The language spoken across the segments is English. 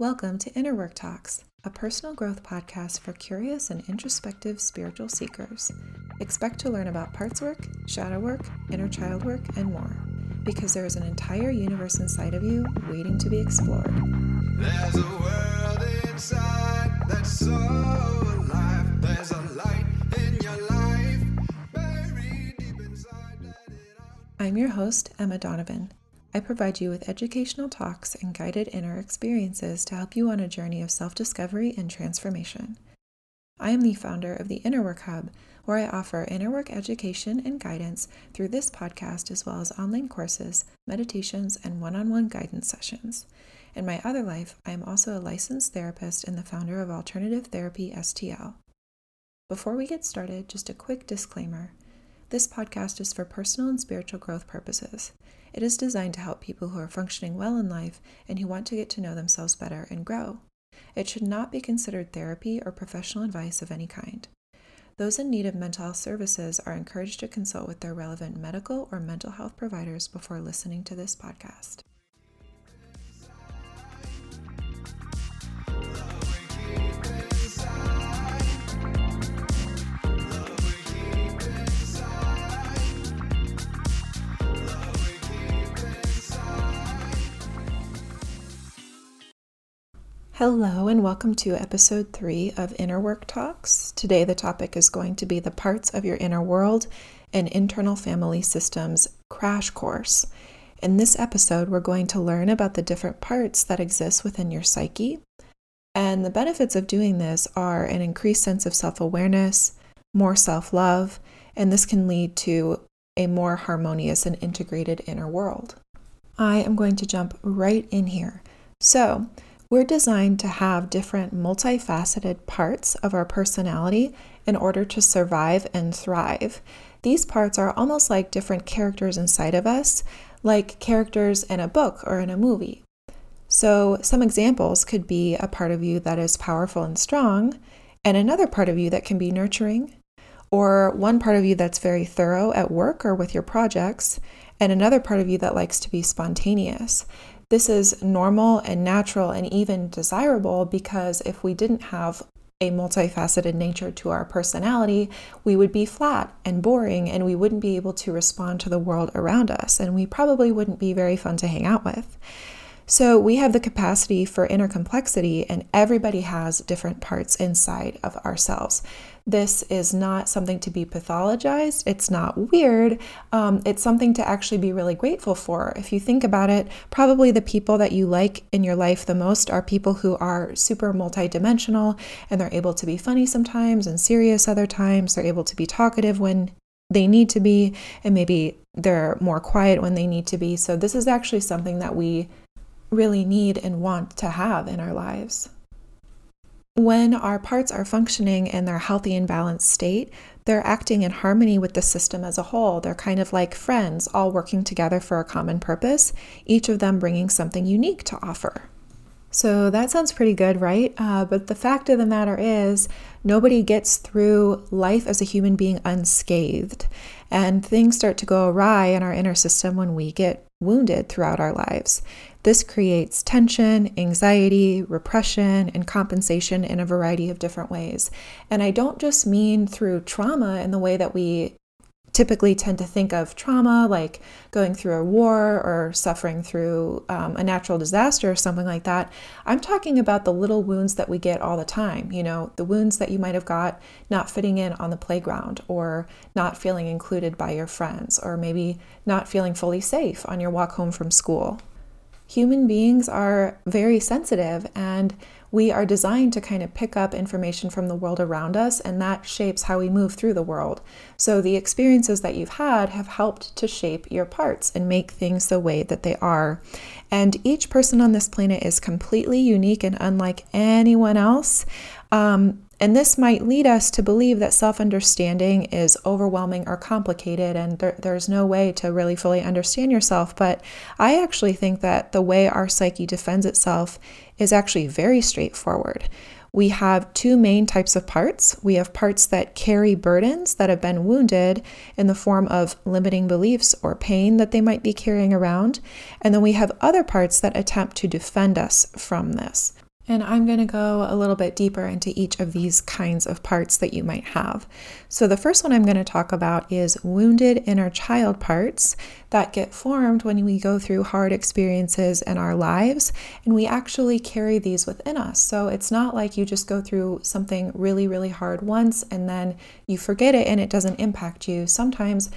Welcome to Inner Work Talks, a personal growth podcast for curious and introspective spiritual seekers. Expect to learn about parts work, shadow work, inner child work, and more, because there is an entire universe inside of you waiting to be explored. There's a world inside that's so alive. There's a light in your life, buried deep inside. I'm your host, Emma Donovan I provide you with educational talks and guided inner experiences to help you on a journey of self discovery and transformation. I am the founder of the Inner Work Hub, where I offer inner work education and guidance through this podcast, as well as online courses, meditations, and one on one guidance sessions. In my other life, I am also a licensed therapist and the founder of Alternative Therapy STL. Before we get started, just a quick disclaimer. This podcast is for personal and spiritual growth purposes. It is designed to help people who are functioning well in life and who want to get to know themselves better and grow. It should not be considered therapy or professional advice of any kind. Those in need of mental health services are encouraged to consult with their relevant medical or mental health providers before listening to this podcast. Hello, and welcome to episode three of Inner Work Talks. Today, the topic is going to be the parts of your inner world and internal family systems crash course. In this episode, we're going to learn about the different parts that exist within your psyche. And the benefits of doing this are an increased sense of self awareness, more self love, and this can lead to a more harmonious and integrated inner world. I am going to jump right in here. So, we're designed to have different multifaceted parts of our personality in order to survive and thrive. These parts are almost like different characters inside of us, like characters in a book or in a movie. So, some examples could be a part of you that is powerful and strong, and another part of you that can be nurturing, or one part of you that's very thorough at work or with your projects, and another part of you that likes to be spontaneous. This is normal and natural and even desirable because if we didn't have a multifaceted nature to our personality, we would be flat and boring and we wouldn't be able to respond to the world around us, and we probably wouldn't be very fun to hang out with. So, we have the capacity for inner complexity, and everybody has different parts inside of ourselves. This is not something to be pathologized. It's not weird. Um, it's something to actually be really grateful for. If you think about it, probably the people that you like in your life the most are people who are super multidimensional and they're able to be funny sometimes and serious other times. They're able to be talkative when they need to be, and maybe they're more quiet when they need to be. So, this is actually something that we really need and want to have in our lives. When our parts are functioning in their healthy and balanced state, they're acting in harmony with the system as a whole. They're kind of like friends, all working together for a common purpose, each of them bringing something unique to offer. So that sounds pretty good, right? Uh, but the fact of the matter is, nobody gets through life as a human being unscathed. And things start to go awry in our inner system when we get wounded throughout our lives. This creates tension, anxiety, repression, and compensation in a variety of different ways. And I don't just mean through trauma in the way that we typically tend to think of trauma like going through a war or suffering through um, a natural disaster or something like that. I'm talking about the little wounds that we get all the time. You know, the wounds that you might have got not fitting in on the playground or not feeling included by your friends or maybe not feeling fully safe on your walk home from school human beings are very sensitive and we are designed to kind of pick up information from the world around us, and that shapes how we move through the world. So, the experiences that you've had have helped to shape your parts and make things the way that they are. And each person on this planet is completely unique and unlike anyone else. Um, and this might lead us to believe that self understanding is overwhelming or complicated, and there, there's no way to really fully understand yourself. But I actually think that the way our psyche defends itself is actually very straightforward. We have two main types of parts. We have parts that carry burdens that have been wounded in the form of limiting beliefs or pain that they might be carrying around. And then we have other parts that attempt to defend us from this. And I'm going to go a little bit deeper into each of these kinds of parts that you might have. So, the first one I'm going to talk about is wounded inner child parts that get formed when we go through hard experiences in our lives. And we actually carry these within us. So, it's not like you just go through something really, really hard once and then you forget it and it doesn't impact you. Sometimes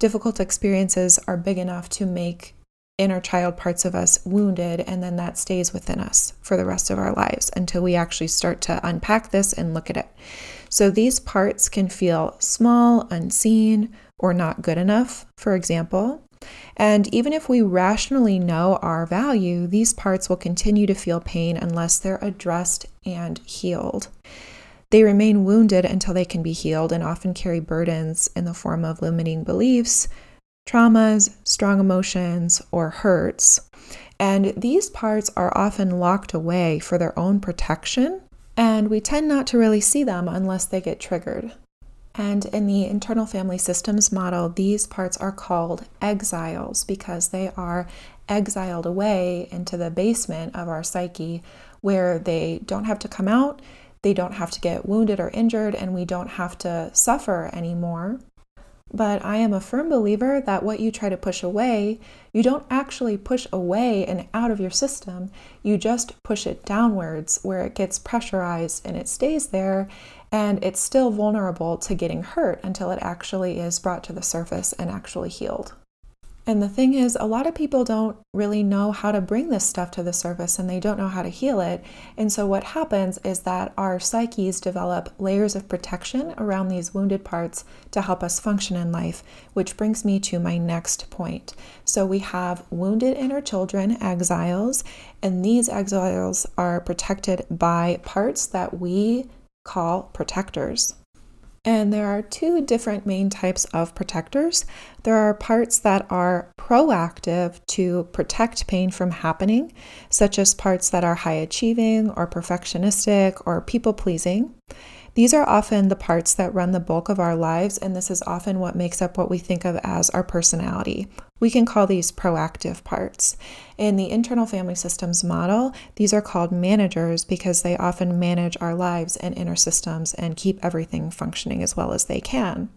difficult experiences are big enough to make inner child parts of us wounded, and then that stays within us for the rest of our lives until we actually start to unpack this and look at it. So these parts can feel small, unseen, or not good enough, for example. And even if we rationally know our value, these parts will continue to feel pain unless they're addressed and healed. They remain wounded until they can be healed and often carry burdens in the form of limiting beliefs, traumas, strong emotions, or hurts. And these parts are often locked away for their own protection, and we tend not to really see them unless they get triggered. And in the internal family systems model, these parts are called exiles because they are exiled away into the basement of our psyche where they don't have to come out, they don't have to get wounded or injured, and we don't have to suffer anymore. But I am a firm believer that what you try to push away, you don't actually push away and out of your system. You just push it downwards where it gets pressurized and it stays there and it's still vulnerable to getting hurt until it actually is brought to the surface and actually healed. And the thing is, a lot of people don't really know how to bring this stuff to the surface and they don't know how to heal it. And so, what happens is that our psyches develop layers of protection around these wounded parts to help us function in life, which brings me to my next point. So, we have wounded inner children, exiles, and these exiles are protected by parts that we call protectors. And there are two different main types of protectors. There are parts that are proactive to protect pain from happening, such as parts that are high achieving or perfectionistic or people pleasing. These are often the parts that run the bulk of our lives, and this is often what makes up what we think of as our personality. We can call these proactive parts. In the internal family systems model, these are called managers because they often manage our lives and inner systems and keep everything functioning as well as they can.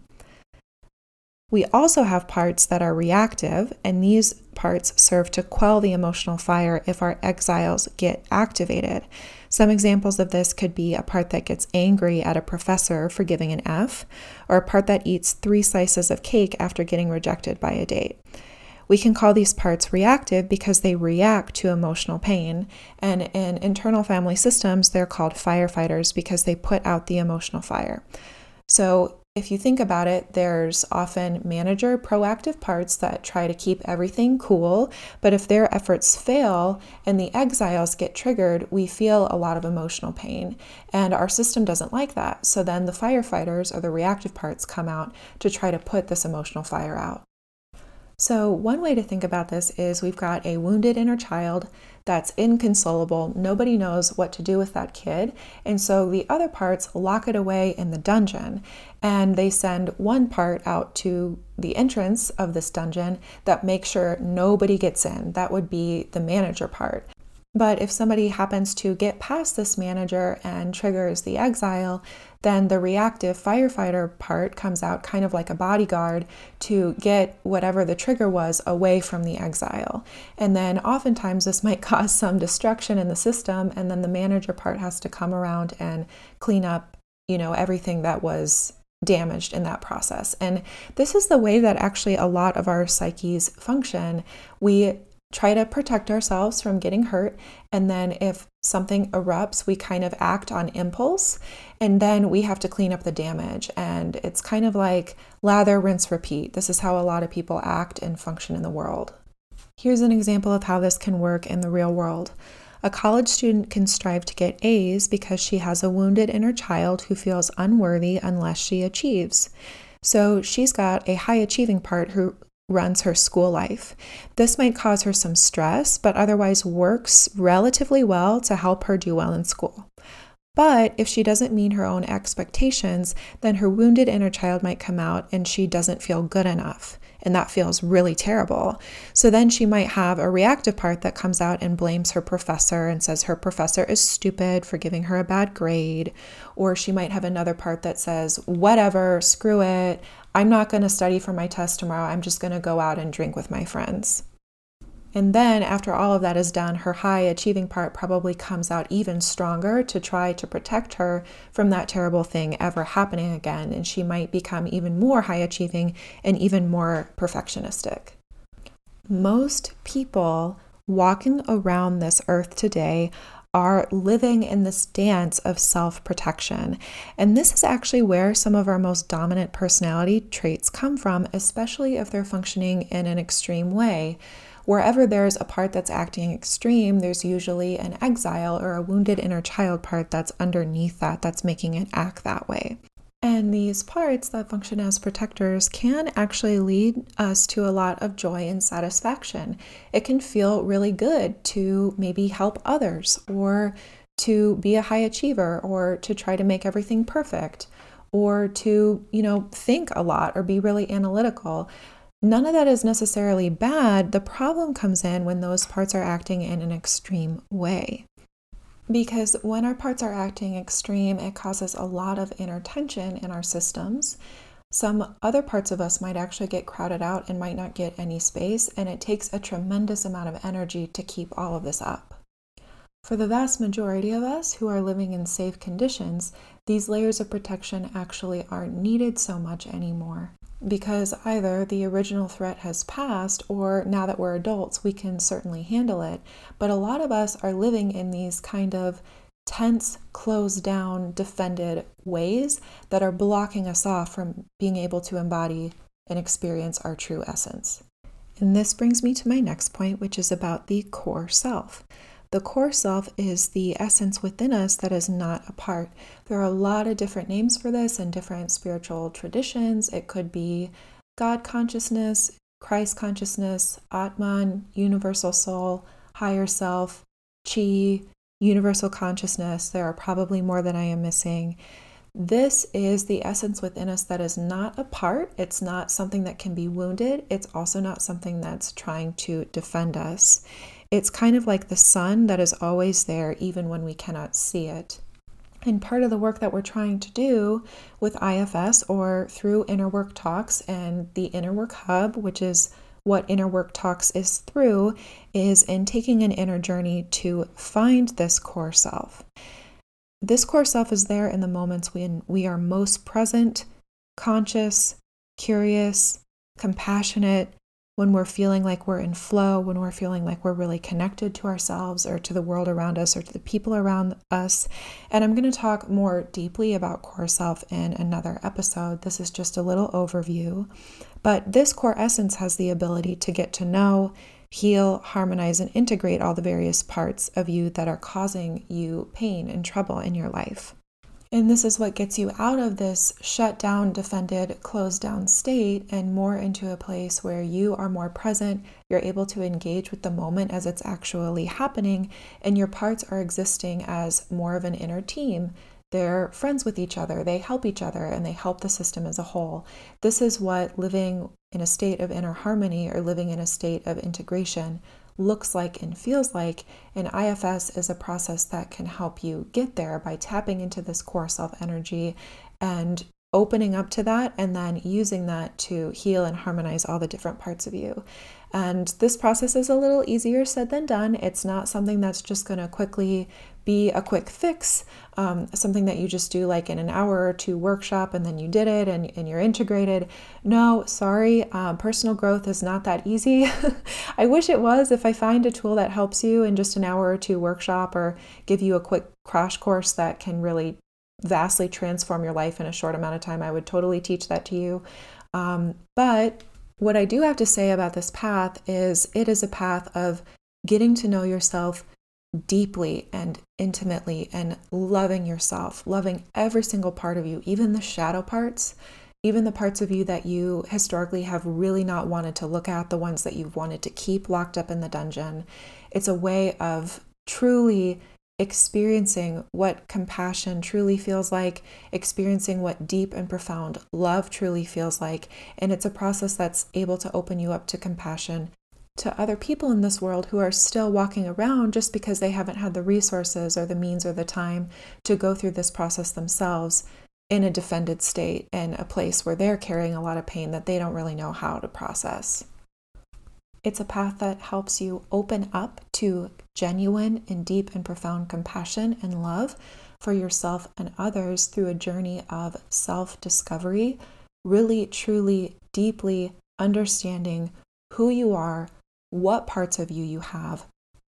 We also have parts that are reactive, and these parts serve to quell the emotional fire if our exiles get activated. Some examples of this could be a part that gets angry at a professor for giving an F, or a part that eats three slices of cake after getting rejected by a date. We can call these parts reactive because they react to emotional pain. And in internal family systems, they're called firefighters because they put out the emotional fire. So if you think about it, there's often manager proactive parts that try to keep everything cool, but if their efforts fail and the exiles get triggered, we feel a lot of emotional pain. And our system doesn't like that. So then the firefighters or the reactive parts come out to try to put this emotional fire out. So, one way to think about this is we've got a wounded inner child that's inconsolable. Nobody knows what to do with that kid. And so the other parts lock it away in the dungeon. And they send one part out to the entrance of this dungeon that makes sure nobody gets in. That would be the manager part. But if somebody happens to get past this manager and triggers the exile, then the reactive firefighter part comes out kind of like a bodyguard to get whatever the trigger was away from the exile. And then oftentimes this might cause some destruction in the system, and then the manager part has to come around and clean up, you know, everything that was damaged in that process. And this is the way that actually a lot of our psyches function. We try to protect ourselves from getting hurt. And then if something erupts, we kind of act on impulse and then we have to clean up the damage. And it's kind of like lather, rinse, repeat. This is how a lot of people act and function in the world. Here's an example of how this can work in the real world. A college student can strive to get A's because she has a wounded inner child who feels unworthy unless she achieves. So she's got a high achieving part who runs her school life. This might cause her some stress, but otherwise works relatively well to help her do well in school. But if she doesn't meet her own expectations, then her wounded inner child might come out and she doesn't feel good enough. And that feels really terrible. So then she might have a reactive part that comes out and blames her professor and says her professor is stupid for giving her a bad grade. Or she might have another part that says, whatever, screw it. I'm not going to study for my test tomorrow. I'm just going to go out and drink with my friends. And then, after all of that is done, her high achieving part probably comes out even stronger to try to protect her from that terrible thing ever happening again. And she might become even more high achieving and even more perfectionistic. Most people walking around this earth today are living in this dance of self protection. And this is actually where some of our most dominant personality traits come from, especially if they're functioning in an extreme way. Wherever there's a part that's acting extreme, there's usually an exile or a wounded inner child part that's underneath that, that's making it act that way. And these parts that function as protectors can actually lead us to a lot of joy and satisfaction. It can feel really good to maybe help others or to be a high achiever or to try to make everything perfect or to, you know, think a lot or be really analytical. None of that is necessarily bad. The problem comes in when those parts are acting in an extreme way. Because when our parts are acting extreme, it causes a lot of inner tension in our systems. Some other parts of us might actually get crowded out and might not get any space, and it takes a tremendous amount of energy to keep all of this up. For the vast majority of us who are living in safe conditions, these layers of protection actually aren't needed so much anymore because either the original threat has passed or now that we're adults, we can certainly handle it. But a lot of us are living in these kind of tense, closed down, defended ways that are blocking us off from being able to embody and experience our true essence. And this brings me to my next point, which is about the core self. The core self is the essence within us that is not a part. There are a lot of different names for this in different spiritual traditions. It could be God consciousness, Christ consciousness, Atman, universal soul, higher self, chi, universal consciousness. There are probably more that I am missing. This is the essence within us that is not a part. It's not something that can be wounded. It's also not something that's trying to defend us. It's kind of like the sun that is always there, even when we cannot see it. And part of the work that we're trying to do with IFS or through Inner Work Talks and the Inner Work Hub, which is what Inner Work Talks is through, is in taking an inner journey to find this core self. This core self is there in the moments when we are most present, conscious, curious, compassionate, when we're feeling like we're in flow, when we're feeling like we're really connected to ourselves or to the world around us or to the people around us. And I'm going to talk more deeply about core self in another episode. This is just a little overview. But this core essence has the ability to get to know, heal, harmonize, and integrate all the various parts of you that are causing you pain and trouble in your life. And this is what gets you out of this shut down, defended, closed down state and more into a place where you are more present. You're able to engage with the moment as it's actually happening, and your parts are existing as more of an inner team. They're friends with each other, they help each other, and they help the system as a whole. This is what living in a state of inner harmony or living in a state of integration looks like and feels like. And IFS is a process that can help you get there by tapping into this core self energy and opening up to that and then using that to heal and harmonize all the different parts of you. And this process is a little easier said than done. It's not something that's just going to quickly be a quick fix, um, something that you just do like in an hour or two workshop and then you did it and, and you're integrated. No, sorry, um, personal growth is not that easy. I wish it was. If I find a tool that helps you in just an hour or two workshop or give you a quick crash course that can really vastly transform your life in a short amount of time, I would totally teach that to you. Um, but what I do have to say about this path is it is a path of getting to know yourself deeply and intimately and loving yourself, loving every single part of you, even the shadow parts, even the parts of you that you historically have really not wanted to look at, the ones that you've wanted to keep locked up in the dungeon. It's a way of truly experiencing what compassion truly feels like, experiencing what deep and profound love truly feels like. And it's a process that's able to open you up to compassion to other people in this world who are still walking around just because they haven't had the resources or the means or the time to go through this process themselves in a defended state and a place where they're carrying a lot of pain that they don't really know how to process. It's a path that helps you open up to genuine and deep and profound compassion and love for yourself and others through a journey of self discovery, really, truly, deeply understanding who you are, what parts of you you have,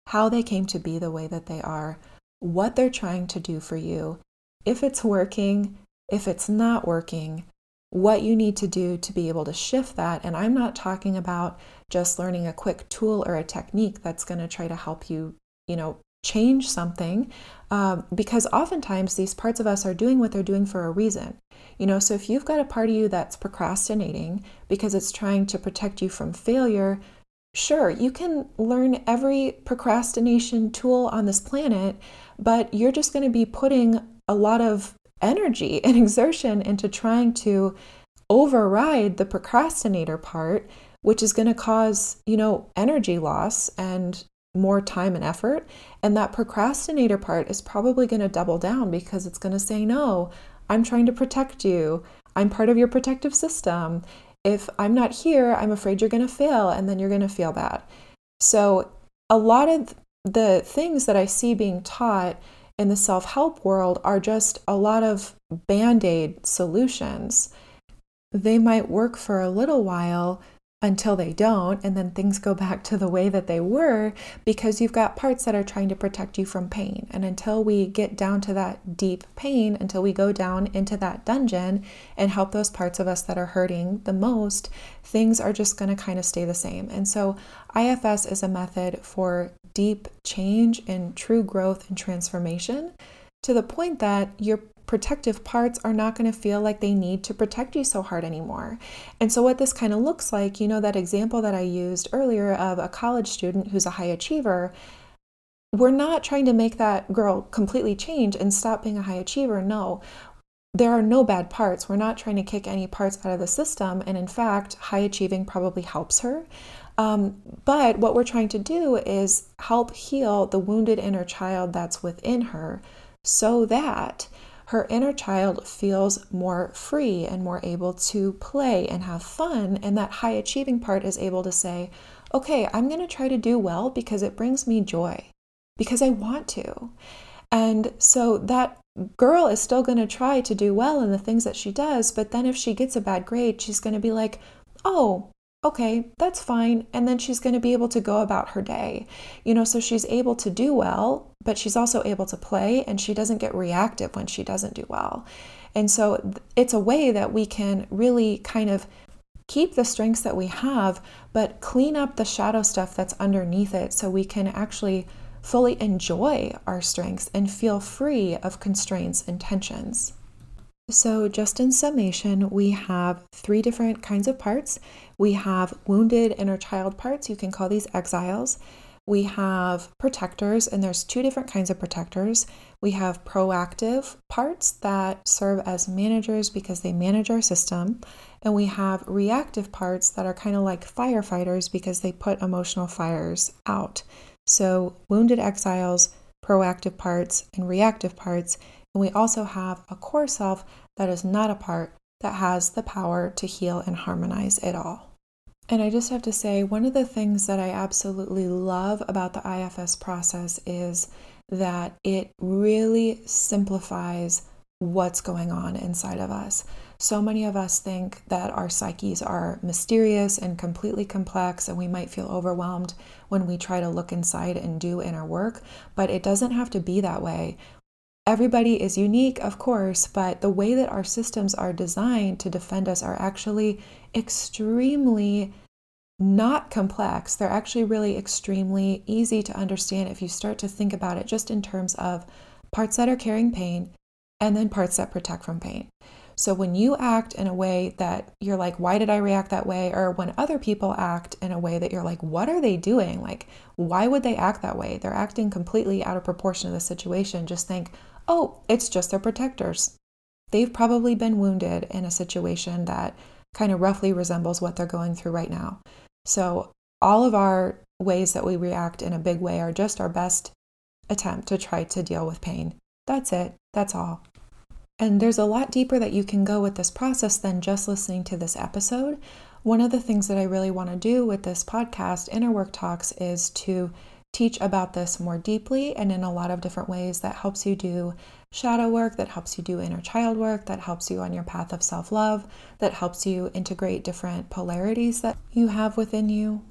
how they came to be the way that they are, what they're trying to do for you, if it's working, if it's not working, what you need to do to be able to shift that. And I'm not talking about just learning a quick tool or a technique that's going to try to help you, you know, change something. Um, because oftentimes these parts of us are doing what they're doing for a reason. You know, so if you've got a part of you that's procrastinating because it's trying to protect you from failure, sure, you can learn every procrastination tool on this planet, but you're just going to be putting a lot of energy and exertion into trying to override the procrastinator part, which is going to cause, you know, energy loss and more time and effort. And that procrastinator part is probably going to double down because it's going to say, no, I'm trying to protect you. I'm part of your protective system. If I'm not here, I'm afraid you're going to fail and then you're going to feel bad. So, a lot of the things that I see being taught in the self help world are just a lot of band aid solutions. They might work for a little while until they don't, and then things go back to the way that they were because you've got parts that are trying to protect you from pain. And until we get down to that deep pain, until we go down into that dungeon and help those parts of us that are hurting the most, things are just going to kind of stay the same. And so, IFS is a method for deep change and true growth and transformation to the point that your protective parts are not going to feel like they need to protect you so hard anymore. And so, what this kind of looks like, you know, that example that I used earlier of a college student who's a high achiever, we're not trying to make that girl completely change and stop being a high achiever. No, there are no bad parts. We're not trying to kick any parts out of the system. And in fact, high achieving probably helps her. Um, but what we're trying to do is help heal the wounded inner child that's within her so that her inner child feels more free and more able to play and have fun. And that high achieving part is able to say, okay, I'm going to try to do well because it brings me joy, because I want to. And so that girl is still going to try to do well in the things that she does. But then if she gets a bad grade, she's going to be like, oh, okay, that's fine. And then she's going to be able to go about her day. You know, so she's able to do well, but she's also able to play and she doesn't get reactive when she doesn't do well. And so it's a way that we can really kind of keep the strengths that we have, but clean up the shadow stuff that's underneath it so we can actually fully enjoy our strengths and feel free of constraints and tensions. So, just in summation, we have three different kinds of parts. We have wounded inner child parts, you can call these exiles. We have protectors, and there's two different kinds of protectors. We have proactive parts that serve as managers because they manage our system, and we have reactive parts that are kind of like firefighters because they put emotional fires out. So, wounded exiles, proactive parts, and reactive parts and we also have a core self that is not a part that has the power to heal and harmonize it all. And I just have to say, one of the things that I absolutely love about the IFS process is that it really simplifies what's going on inside of us. So many of us think that our psyches are mysterious and completely complex, and we might feel overwhelmed when we try to look inside and do inner work, but it doesn't have to be that way. Everybody is unique, of course, but the way that our systems are designed to defend us are actually extremely not complex. They're actually really extremely easy to understand if you start to think about it just in terms of parts that are carrying pain and then parts that protect from pain. So when you act in a way that you're like, why did I react that way? Or when other people act in a way that you're like, what are they doing? Like, why would they act that way? They're acting completely out of proportion to the situation. Just think, oh, it's just their protectors. They've probably been wounded in a situation that kind of roughly resembles what they're going through right now. So all of our ways that we react in a big way are just our best attempt to try to deal with pain. That's it. That's all. And there's a lot deeper that you can go with this process than just listening to this episode. One of the things that I really want to do with this podcast, Inner Work Talks, is to teach about this more deeply and in a lot of different ways that helps you do shadow work, that helps you do inner child work, that helps you on your path of self love, that helps you integrate different polarities that you have within you,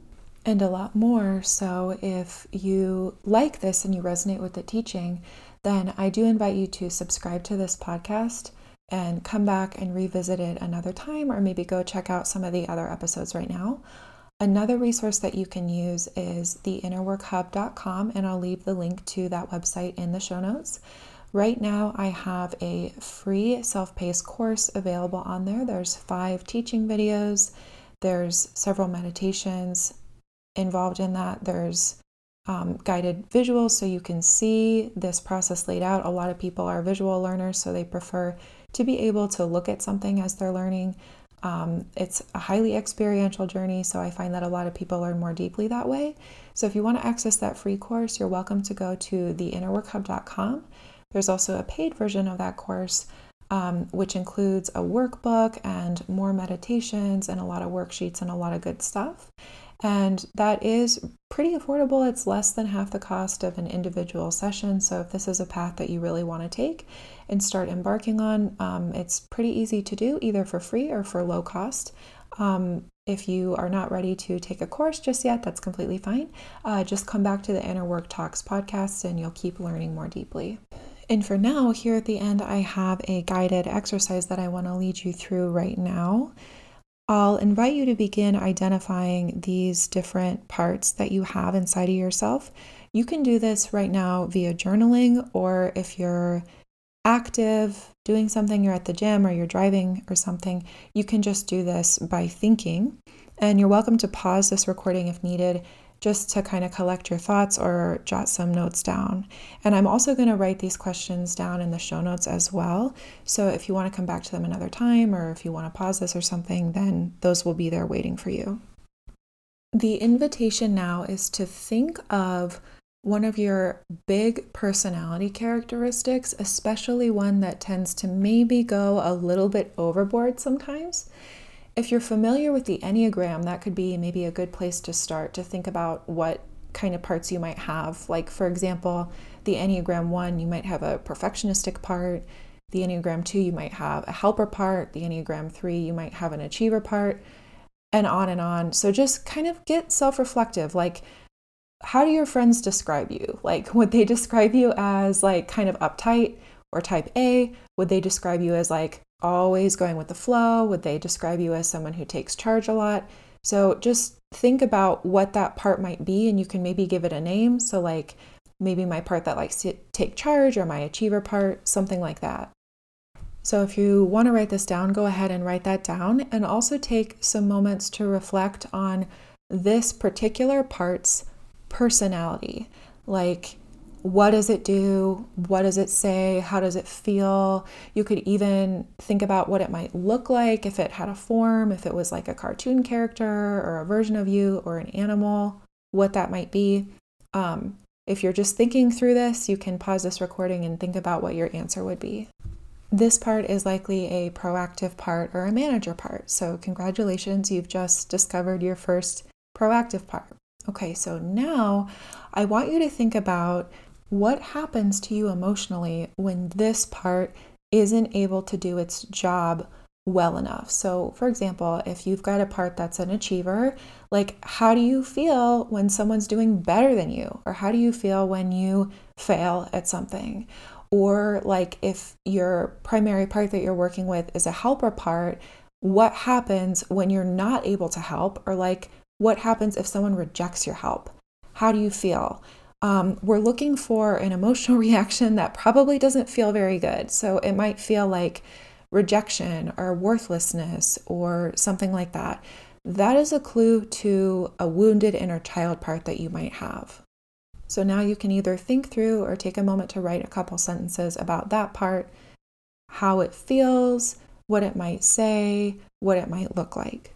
and a lot more. So, if you like this and you resonate with the teaching, then I do invite you to subscribe to this podcast and come back and revisit it another time, or maybe go check out some of the other episodes right now. Another resource that you can use is the innerworkhub.com, and I'll leave the link to that website in the show notes. Right now, I have a free self paced course available on there. There's five teaching videos, there's several meditations involved in that, there's um, guided visuals so you can see this process laid out. A lot of people are visual learners, so they prefer to be able to look at something as they're learning. Um, it's a highly experiential journey, so I find that a lot of people learn more deeply that way. So if you want to access that free course, you're welcome to go to theinnerworkhub.com. There's also a paid version of that course, um, which includes a workbook and more meditations and a lot of worksheets and a lot of good stuff. And that is pretty affordable. It's less than half the cost of an individual session. So, if this is a path that you really want to take and start embarking on, um, it's pretty easy to do either for free or for low cost. Um, if you are not ready to take a course just yet, that's completely fine. Uh, just come back to the Inner Work Talks podcast and you'll keep learning more deeply. And for now, here at the end, I have a guided exercise that I want to lead you through right now. I'll invite you to begin identifying these different parts that you have inside of yourself. You can do this right now via journaling, or if you're active, doing something, you're at the gym or you're driving or something, you can just do this by thinking. And you're welcome to pause this recording if needed just to kind of collect your thoughts or jot some notes down. And I'm also going to write these questions down in the show notes as well. So if you want to come back to them another time or if you want to pause this or something, then those will be there waiting for you. The invitation now is to think of one of your big personality characteristics, especially one that tends to maybe go a little bit overboard sometimes. If you're familiar with the Enneagram, that could be maybe a good place to start to think about what kind of parts you might have. Like, for example, the Enneagram 1, you might have a perfectionistic part. The Enneagram 2, you might have a helper part. The Enneagram 3, you might have an achiever part, and on and on. So just kind of get self reflective. Like, how do your friends describe you? Like, would they describe you as like kind of uptight or type A? Would they describe you as like always going with the flow? Would they describe you as someone who takes charge a lot? So just think about what that part might be and you can maybe give it a name. So, like maybe my part that likes to take charge or my achiever part, something like that. So, if you want to write this down, go ahead and write that down and also take some moments to reflect on this particular part's personality. Like, what does it do? What does it say? How does it feel? You could even think about what it might look like if it had a form, if it was like a cartoon character or a version of you or an animal, what that might be. Um, if you're just thinking through this, you can pause this recording and think about what your answer would be. This part is likely a proactive part or a manager part. So, congratulations, you've just discovered your first proactive part. Okay, so now I want you to think about what happens to you emotionally when this part isn't able to do its job well enough. So, for example, if you've got a part that's an achiever, like how do you feel when someone's doing better than you? Or how do you feel when you fail at something? Or, like, if your primary part that you're working with is a helper part, what happens when you're not able to help? Or, like, what happens if someone rejects your help? How do you feel? Um, we're looking for an emotional reaction that probably doesn't feel very good. So it might feel like rejection or worthlessness or something like that, that is a clue to a wounded inner child part that you might have. So now you can either think through or take a moment to write a couple sentences about that part, how it feels, what it might say, what it might look like.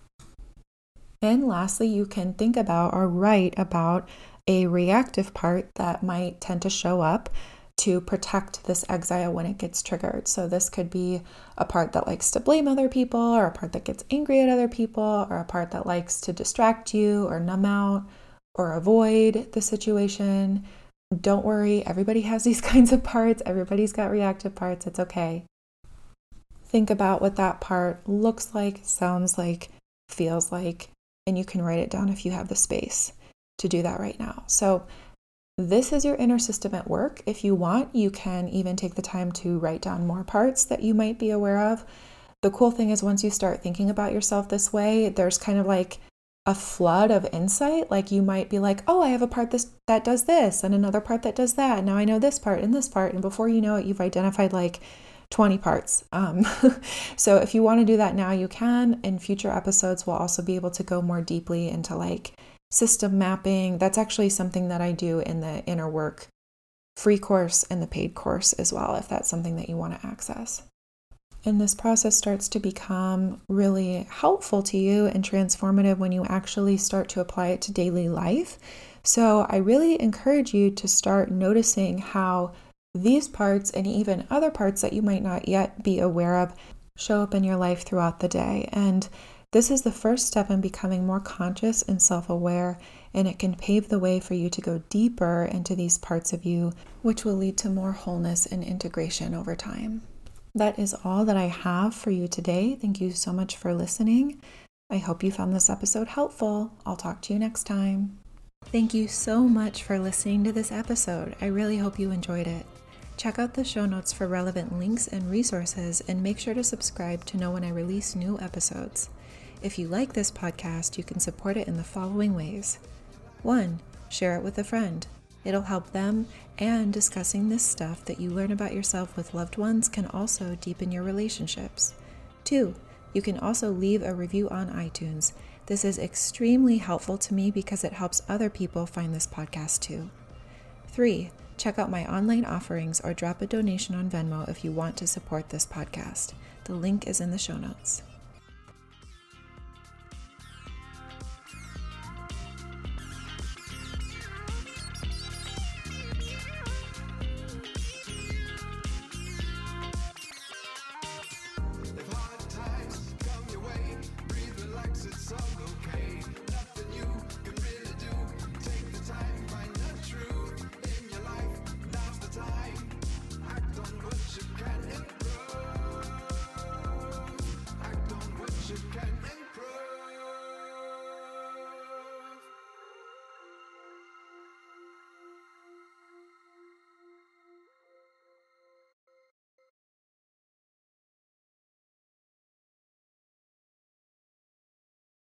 And lastly, you can think about or write about a reactive part that might tend to show up to protect this exile when it gets triggered. So, this could be a part that likes to blame other people, or a part that gets angry at other people, or a part that likes to distract you or numb out or avoid the situation. Don't worry, everybody has these kinds of parts. Everybody's got reactive parts. It's okay. Think about what that part looks like, sounds like, feels like, and you can write it down if you have the space to do that right now. So, this is your inner system at work. If you want, you can even take the time to write down more parts that you might be aware of. The cool thing is, once you start thinking about yourself this way, there's kind of like a flood of insight. Like you might be like, oh, I have a part this that does this, and another part that does that. Now I know this part and this part, and before you know it, you've identified like 20 parts. Um, so if you want to do that now, you can. In future episodes, we'll also be able to go more deeply into like system mapping. That's actually something that I do in the inner work free course and the paid course as well, if that's something that you want to access. And this process starts to become really helpful to you and transformative when you actually start to apply it to daily life. So, I really encourage you to start noticing how these parts and even other parts that you might not yet be aware of show up in your life throughout the day. And this is the first step in becoming more conscious and self aware, and it can pave the way for you to go deeper into these parts of you, which will lead to more wholeness and integration over time. That is all that I have for you today. Thank you so much for listening. I hope you found this episode helpful. I'll talk to you next time. Thank you so much for listening to this episode. I really hope you enjoyed it. Check out the show notes for relevant links and resources, and make sure to subscribe to know when I release new episodes. If you like this podcast, you can support it in the following ways 1. Share it with a friend. It'll help them, and discussing this stuff that you learn about yourself with loved ones can also deepen your relationships. 2. You can also leave a review on iTunes. This is extremely helpful to me because it helps other people find this podcast too. 3. Check out my online offerings or drop a donation on Venmo if you want to support this podcast. The link is in the show notes.